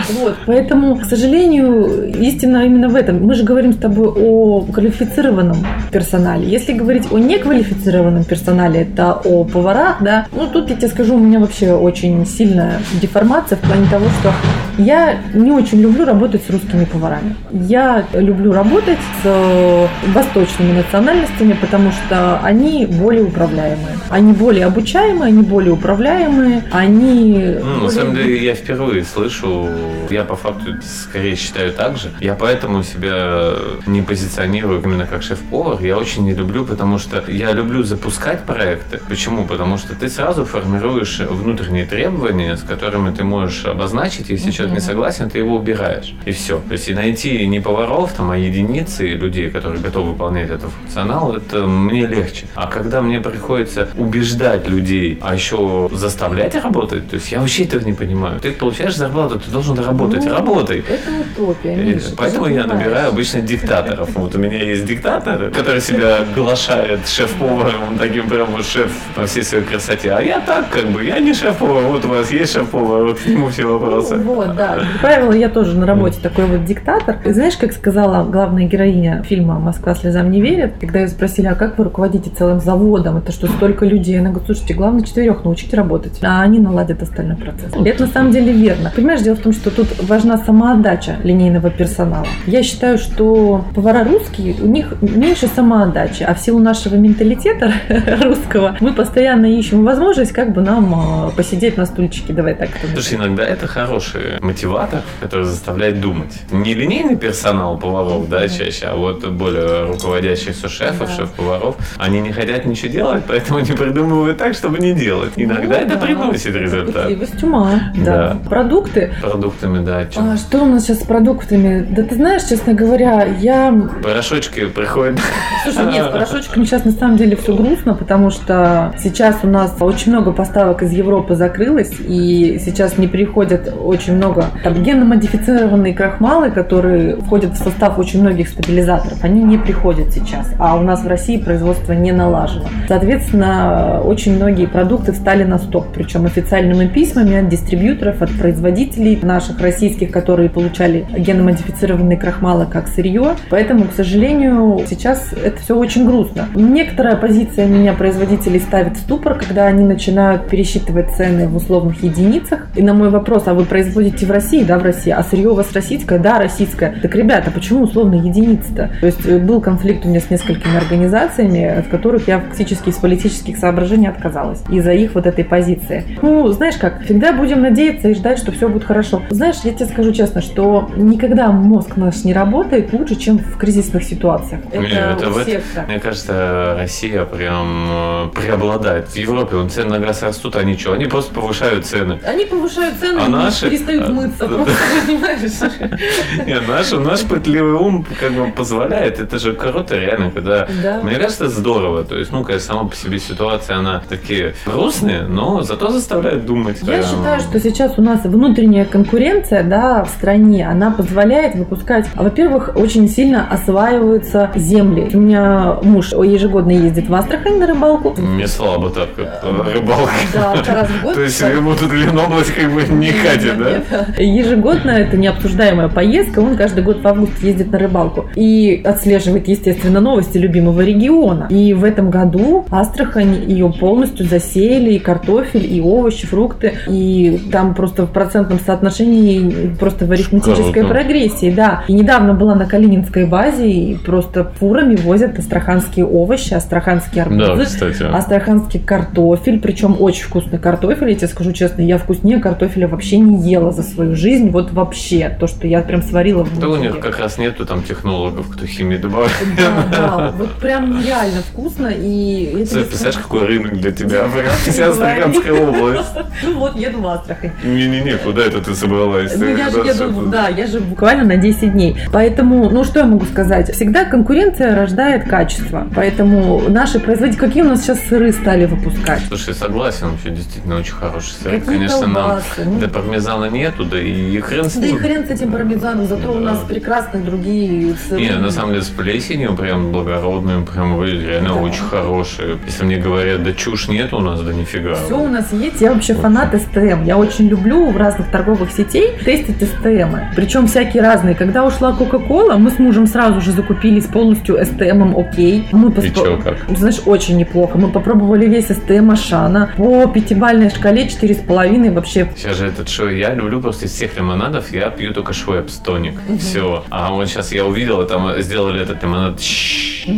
Вот, поэтому, к сожалению, истина именно в этом. Мы же говорим с тобой о квалифицированном персонале. Если говорить о неквалифицированном персонале, это о поварах, да, ну тут я тебе скажу, у меня вообще очень сильная деформация в плане того, что я не очень люблю работать с русскими поварами. Я люблю работать с э, восточными национальностями, потому что они более управляемые. Они более обучаемые, они более управляемые, они... Ну, на самом деле, я впервые слышу, я по факту скорее считаю так же. Я поэтому себя не позиционирую именно как шеф-повар. Я очень не люблю, потому что я люблю запускать проекты. Почему? Потому что ты сразу формируешь внутренние требования, с которыми ты можешь обозначить, если человек не согласен, ты его убираешь. И все. То есть и найти не поваров, там, а единицы людей, которые готовы выполнять этот функционал, это мне легче. А когда мне приходится убеждать людей, а еще заставлять работать, то есть я вообще этого не понимаю. Ты получаешь зарплату, ты должен работать. Ну, Работай. Это утопия, Миша, Поэтому я набираю обычно диктаторов. Вот у меня есть диктатор, который себя глашает шеф-поваром, он таким прям вот шеф по всей своей красоте. А я так, как бы, я не шеф-повар, вот у вас есть шеф-повар, вот к нему все вопросы. Вот, да. Как правило, я тоже на работе такой вот диктатор. И знаешь, как сказала главная героиня фильма «Москва слезам не верит», когда ее спросили, а как вы руководите целым заводом? Это что, столько людей? Она говорит, слушайте, главное четырех научить работать, а они наладят остальной процесс. И это на самом деле верно. Понимаешь, дело в том, что тут важна самоотдача линейного персонала. Я считаю, что повара русские, у них меньше самоотдачи, а в силу нашего менталитета русского мы постоянно ищем возможность как бы нам а, посидеть на стульчике, давай так. Слушай, иногда это хороший мотиватор, который заставляет думать. Не линейный персонал поваров, да, чаще, а вот более руководящих сушефов, Да. шеф-поваров. Они не хотят ничего делать, поэтому они придумывают так, чтобы не делать. Иногда Ну это да. приносит результат. Пытливость ума, да. Да. Продукты. Продуктами, да. А что у нас сейчас с продуктами? Да ты знаешь, честно говоря, я... Порошочки приходят. Слушай, нет, с порошочками сейчас на самом деле все грустно, потому что сейчас у нас очень много поставок из Европы закрылось, и сейчас не приходят очень много там генно-модифицированные крахмалы, которые входят в состав очень многих стабилизаторов. Они не приходят сейчас, а у нас в России производство не налажено. Соответственно, очень многие продукты встали на стоп, причем официальными письмами от дистрибьюторов, от производителей наших российских, которые получали генно-модифицированные крахмалы как сырье. Поэтому, к сожалению, сейчас это все очень грустно. Некоторая позиция меня производителей ставит в ступор, когда они начинают пересчитывать цены в условных единицах. И на мой вопрос, а вы производите в России? Да, в России. А сырье у вас российское? Да, российское. Так, ребята, почему условные единицы-то? То есть э, был конфликт у меня с несколькими организациями, от которых я фактически из политических соображений отказалась. Из-за их вот этой позиции. Ну, знаешь как, всегда будем надеяться и ждать, что все будет хорошо. Знаешь, я тебе скажу честно, что никогда мозг наш не работает лучше, чем в кризисных ситуациях. Это, Это у всех. Мне кажется, Россия прям э, преобладает. В Европе вон, цены на газ растут, они что? Они просто повышают цены. Они повышают цены, А наши, перестают Просто, понимаешь? Нет, наш, наш пытливый ум как бы позволяет. Это же круто, реально, когда... Да. Мне кажется, здорово. То есть, ну, конечно, сама по себе ситуация, она такие грустные, но зато заставляет думать. Я Прям. считаю, что сейчас у нас внутренняя конкуренция да, в стране, она позволяет выпускать, а, во-первых, очень сильно осваиваются земли. У меня муж ежегодно ездит в Астрахань на рыбалку. Мне слабо так, как рыбалка. Да, раз в год. То есть ему тут Ленобласть как бы не катит, да? Ежегодно это необсуждаемая поездка. Он каждый год в август ездит на рыбалку и отслеживает, естественно, новости любимого региона. И в этом году Астрахань ее полностью засеяли и картофель, и овощи, фрукты. И там просто в процентном соотношении просто в арифметической Круто. прогрессии, да. И недавно была на Калининской базе и просто фурами возят астраханские овощи, астраханские Да, арбузы. кстати. Астраханский картофель, причем очень вкусный картофель, я тебе скажу честно, я вкуснее картофеля вообще не ела за свою жизнь, вот вообще, то, что я прям сварила в Да у них как раз нету там технологов, кто химию добавляет. Да, да, вот прям нереально вкусно, и... я тебе Представляешь, какой рынок для тебя? Вся Астраханская область. Ну вот, еду в Астрахань. Не-не-не, куда это ты собралась? Ну, я же еду, да, я же буквально на 10 дней. Поэтому, ну, что я могу сказать? Всегда конкуренция рождает качество. Поэтому наши производители... Какие у нас сейчас сыры стали выпускать? Слушай, согласен, вообще действительно очень хороший сыр. Какие Конечно, нам колбасы, ну. да пармезана нету, да и хрен с Да и ним. хрен с этим пармезаном, зато у нас прекрасные другие сыры. Не, на самом деле с плесенью прям благородные, прям вы реально Да. очень хорошие. Если мне говорят, да чушь нет у нас, да нифига. Все у нас есть. Я вообще фанат СТМ. Я очень люблю в разных торговых сетей тестить СТМ. Причем всякие разные. Когда ушла Кока-Кола, мы с мужем сразу же закупились полностью СТМ окей. Мы И чё, как? Знаешь, очень неплохо. Мы попробовали весь СТМ Ашана. По пятибалльной шкале 4,5 вообще Сейчас же этот шо, я люблю просто из всех лимонадов, я пью только Schweppes, тоник. Все. А вот сейчас я увидел, там сделали этот лимонад. Я,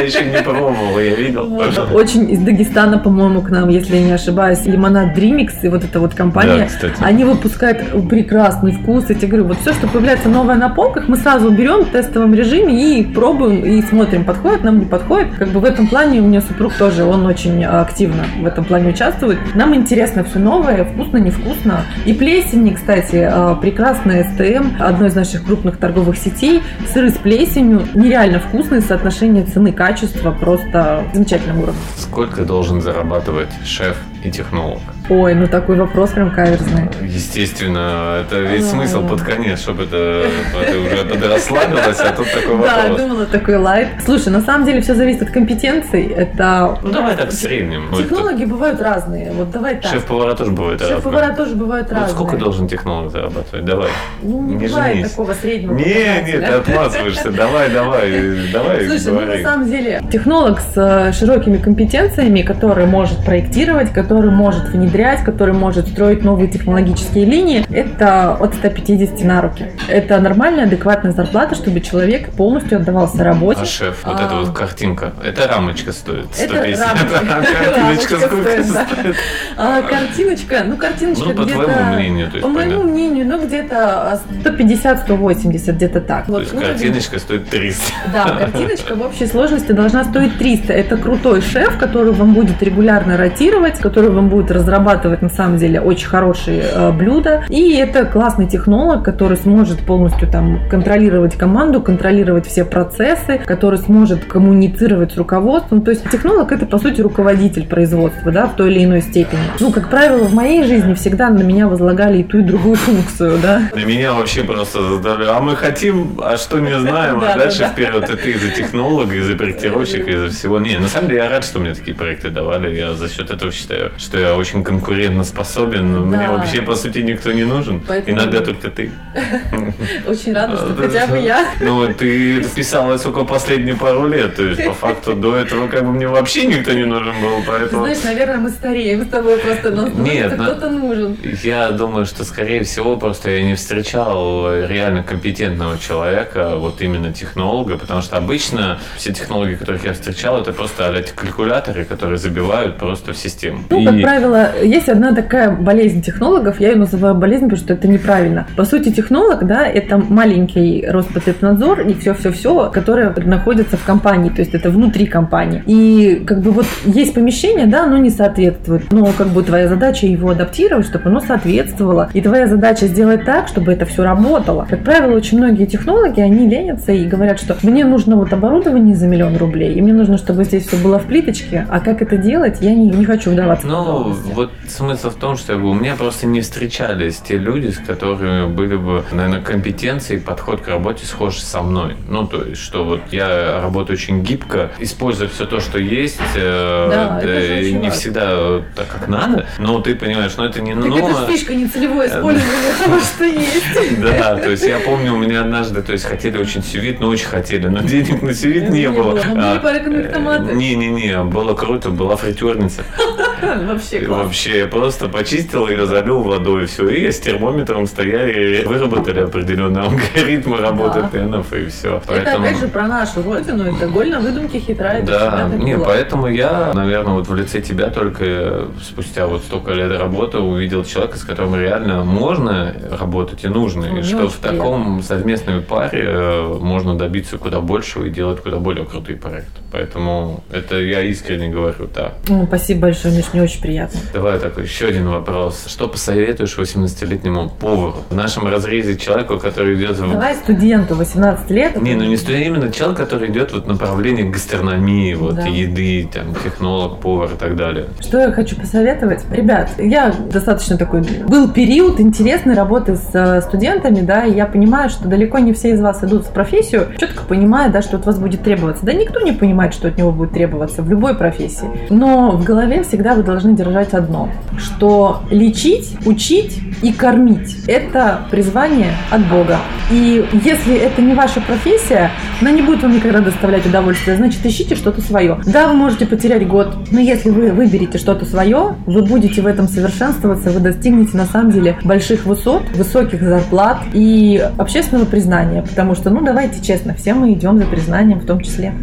еще не пробовал, я видел. Очень из Дагестана, по-моему, к нам, если я не ошибаюсь, лимонад Дримикс и вот эта вот компания, они выпускают прекрасный вкус. Я тебе говорю, вот все, что появляется новое на полках, мы сразу берем в тестовом режиме и пробуем, и смотрим, подходит нам, не подходит. Как бы в этом плане у меня супруг тоже, он очень активно в этом плане участвует. Нам интересно все новое, вкусно, невкусно. И плесени, кстати, э, прекрасный СТМ, одной из наших крупных торговых сетей. Сыры с плесенью, нереально вкусные, соотношение цены-качества просто замечательном уровне. Сколько должен зарабатывать шеф и технолог? Ой, ну такой вопрос прям каверзный. Естественно, это ведь А. смысл под конец, чтобы это ты уже подрасслабилась, а тут такой Да, вопрос. думала такой лайт. Слушай, на самом деле все зависит от компетенций. Это Ну давай так в среднем. Технологии бывают разные. Вот давай так. Шеф-повара тоже бывает Шеф-повара разные. тоже бывают разные. сколько должен технолог зарабатывать? Давай. Ну, не бывает женись. такого среднего. Не, не, ты отмазываешься. Давай, давай, давай, Слушай, ну на самом деле технолог с э, широкими компетенциями, который может проектировать, который может внедрять, который может строить новые технологические линии, это от 150 на руки. Это нормальная, адекватная зарплата, чтобы человек полностью отдавался работе. А шеф, вот А. эта вот картинка, это рамочка стоит Это 150. рамочка. А картиночка Рамочка сколько стоит? А картиночка, ну картиночка Ну, по где-то... твоему мнению, то есть, По моему мнению, ну где-то 150-180, где-то так. То есть ну, картиночка стоит 300. Да, картиночка в общей сложности должна стоить 300. Это крутой шеф, который вам будет регулярно ротировать, который вам будет разрабатывать на самом деле очень хорошие э, блюда. И это классный технолог, который сможет полностью там контролировать команду, контролировать все процессы, который сможет коммуницировать с руководством. То есть технолог это по сути руководитель производства, да, в той или иной степени. Ну, как правило, в моей жизни всегда на меня возлагали и ту, и другую функцию, да. Для меня вообще просто задали, а мы хотим, а что не знаем, а да, дальше да. вперед. И ты из-за технолога, из-за проектировщика, из-за всего. Не, на самом деле я рад, что мне такие проекты давали. Я за счет этого считаю, что я очень конкурентно способен. но Мне Да. вообще, по сути, никто не нужен. Поэтому- Иногда только ты. Очень рада, что А, хотя бы я. Ну, ты вписалась только последние пару лет. То есть, по факту, до этого как бы мне вообще никто не нужен был. Поэтому... знаешь, наверное, мы стареем с тобой просто, но Нет, становится но- кто-то нужен. Я думаю, что, скорее всего, просто я не встречал реально компетентного человека, вот именно технолога, потому что обычно все технологии, которых я встречал, это просто а калькуляторы, которые забивают просто в систему. Ну, И- как правило, есть одна такая болезнь технологов, я ее называю болезнь, потому что это неправильно. По сути, технолог, да, это маленький Роспотребнадзор и все-все-все, которое находится в компании, то есть это внутри компании. И как бы вот есть помещение, да, оно не соответствует, но как бы твоя задача его адаптировать, чтобы оно соответствовало. И твоя задача сделать так, чтобы это все работало. Как правило, очень многие технологи, они ленятся и говорят, что мне нужно вот оборудование за миллион рублей, и мне нужно, чтобы здесь все было в плиточке, а как это делать, я не, не хочу вдаваться Ну, вот смысл в том, что у меня просто не встречались те люди, с которыми были бы, наверное, компетенции и подход к работе схожи со мной. Ну, то есть, что вот я работаю очень гибко, используя все то, что есть, э, Да, э, не важно. всегда так, как надо, но ты понимаешь, ну, это не Так ну, это ж фишка нецелевое использование того, что есть. Да, то есть я помню, у меня однажды, то есть хотели очень сювит, но очень хотели, но денег на сювит не Не было. Ну, А, порекомендованы томаты. Не-не-не, было круто, была фритюрница. Вообще И класс. Вообще, я просто почистил ее, залил водой, все, и с термометром стояли, и выработали определенные алгоритмы работы Да. тенов, и все. Это опять же про нашу родину, это голь на выдумке хитрая. Да, не, поэтому я, наверное, вот в лице тебя только спустя вот столько лет работы увидел человека, с которым реально можно работать и нужно, Ну, и что в таком совместной паре э, можно добиться куда большего и делать куда более крутые проекты. Поэтому это я искренне говорю, да. Ну, спасибо большое, Миш, мне очень приятно. Давай такой еще один вопрос. Что посоветуешь 18-летнему повару в нашем разрезе человеку, который идет в... Давай студенту 18 лет. Не, ну не студент, именно человек, который идет вот в направлении гастрономии, вот Да. еды, там, технолог, повар и так далее. Что я хочу посоветовать? Ребят, я достаточно такой... Был период интересной работы с э, студентами, да, и я понимаю, что далеко не все из вас идут в профессию, четко понимая, да, что от вас будет требоваться. Да никто не понимает, что от него будет требоваться в любой профессии. Но в голове всегда вы должны держать одно, что лечить, учить и кормить – это призвание от Бога. И если это не ваша профессия, она не будет вам никогда доставлять удовольствие, значит, ищите что-то свое. Да, вы можете потерять год, но если вы выберете что-то свое, вы будете в этом совершенствоваться, вы достигнете на самом деле больших высот, высоких зарплат и общественного признания. Потому что, ну, давайте честно, все мы идем за признанием в том числе.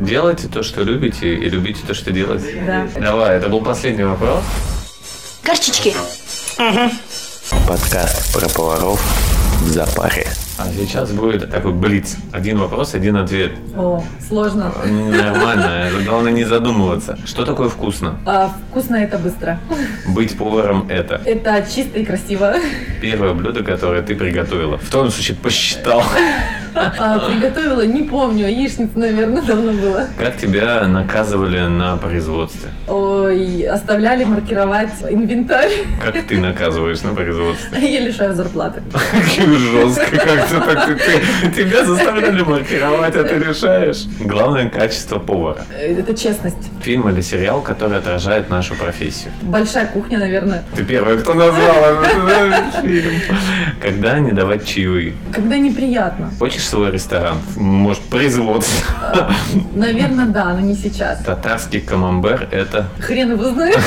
Делайте то, что любите, и любите то, что делаете. Да. Давай, это был последний вопрос. Горчички. Подкаст про поваров в запаре. А сейчас будет такой блиц. Один вопрос, один ответ. О, сложно. Нормально, главное не задумываться. Что такое вкусно? А, вкусно это быстро. Быть поваром это Это чисто и красиво. первое блюдо, которое ты приготовила. В том случае посчитал. А, приготовила, не помню, яичница, наверное, давно было. Как тебя наказывали на производстве? Ой, оставляли маркировать инвентарь. Как ты наказываешь на производстве? Я лишаю зарплаты. Жестко так. ты- Тебя заставляли маркировать, а ты решаешь. Главное качество повара. Э, Это честность. Фильм или сериал, который отражает нашу профессию. Большая кухня, наверное. Ты первая, кто назвал этот фильм. Когда не давать чаевые? Когда неприятно. Хочешь свой ресторан? Может, производство? Наверное, да, но не сейчас. Татарский камамбер – это Хрен его знает.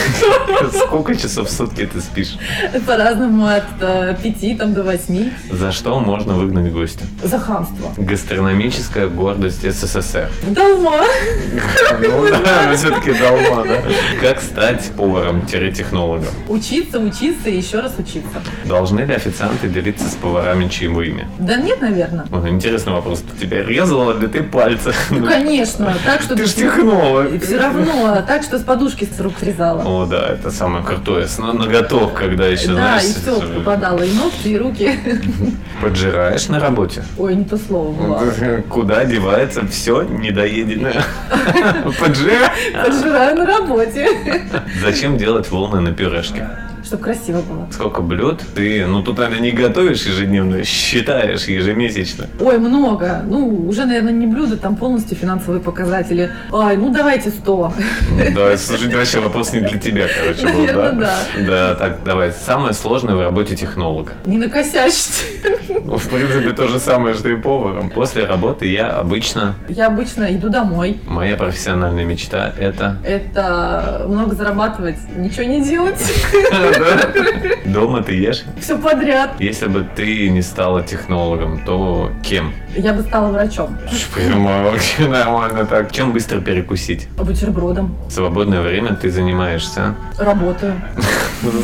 сколько часов в сутки ты спишь? По-разному от э, пяти там, до восьми. За что можно выгнать гостя? За хамство. Гастрономическая гордость СССР. Долма. Ну да, все-таки долма, да? Как стать поваром-технологом? Учиться, учиться и еще раз учиться. Должны ли официанты делиться с поварами чаевыми? Да нет, наверное. Интересный вопрос. Тебя резала ли ты пальцы? Ну, конечно. Так, что Ты ж технолог. Все равно, так что с подушки с рук срезала. О, да, это самое крутое. С на- ноготок, когда еще, Да, и все попадало, и ногти, и руки. поджираешь на работе. Ой, не то слово было. Куда девается все недоеденное? Поджираешь? Поджираю на работе. Зачем делать волны на пюрешке? Чтобы красиво было. Сколько блюд ты, ну тут, наверное, не готовишь ежедневно, считаешь ежемесячно. Ой, много. Ну, уже, наверное, не блюдо, там полностью финансовые показатели. Ай, ну давайте 100. Ну, Да, слушай, вообще вопрос не для тебя, короче, был, да? Да. Да, так, давай. Самое сложное в работе технолога. Не накосячьте. Ну, в принципе, то же самое, что и поваром. После работы я обычно, Я обычно иду домой. моя профессиональная мечта – это... Это много зарабатывать, ничего не делать. Дома ты ешь? Все подряд. Если бы ты не стала технологом, то кем? Я бы стала врачом. Прямо вообще нормально так. Чем быстро перекусить? Бутербродом. Свободное время ты занимаешься? Работаю.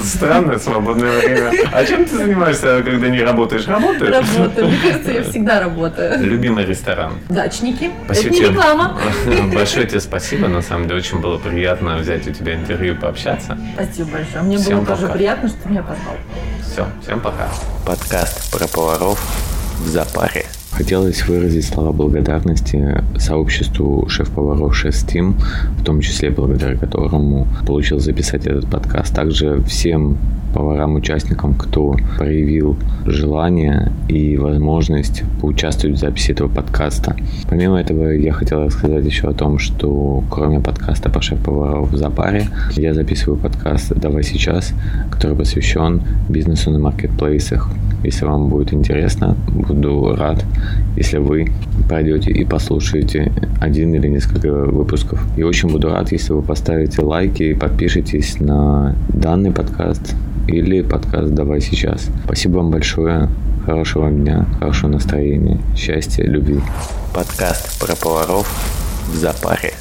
Странное свободное время. А чем ты занимаешься, когда не работаешь? Работаешь? Работаю. Мне кажется, я всегда работаю. Любимый ресторан? Дачники. Спасибо Это не тебе. реклама. Большое тебе спасибо. На самом деле очень было приятно взять у тебя интервью и пообщаться. Спасибо большое. Мне Всем было тоже пока. приятно, что ты меня позвал. Все, всем пока. Подкаст про поваров в запаре. Хотелось выразить слова благодарности сообществу шеф-поваров Шеф Team, в том числе благодаря которому получил записать этот подкаст. Также всем поварам-участникам, кто проявил желание и возможность поучаствовать в записи этого подкаста. Помимо этого, я хотел рассказать еще о том, что кроме подкаста по шеф-поваров в запаре, я записываю подкаст «Давай сейчас», который посвящен бизнесу на маркетплейсах. Если вам будет интересно, буду рад, если вы пройдете и послушаете один или несколько выпусков. И очень буду рад, если вы поставите лайки и подпишитесь на данный подкаст или подкаст «Давай сейчас». Спасибо вам большое. Хорошего дня, хорошего настроения, счастья, любви. Подкаст про поваров в запаре.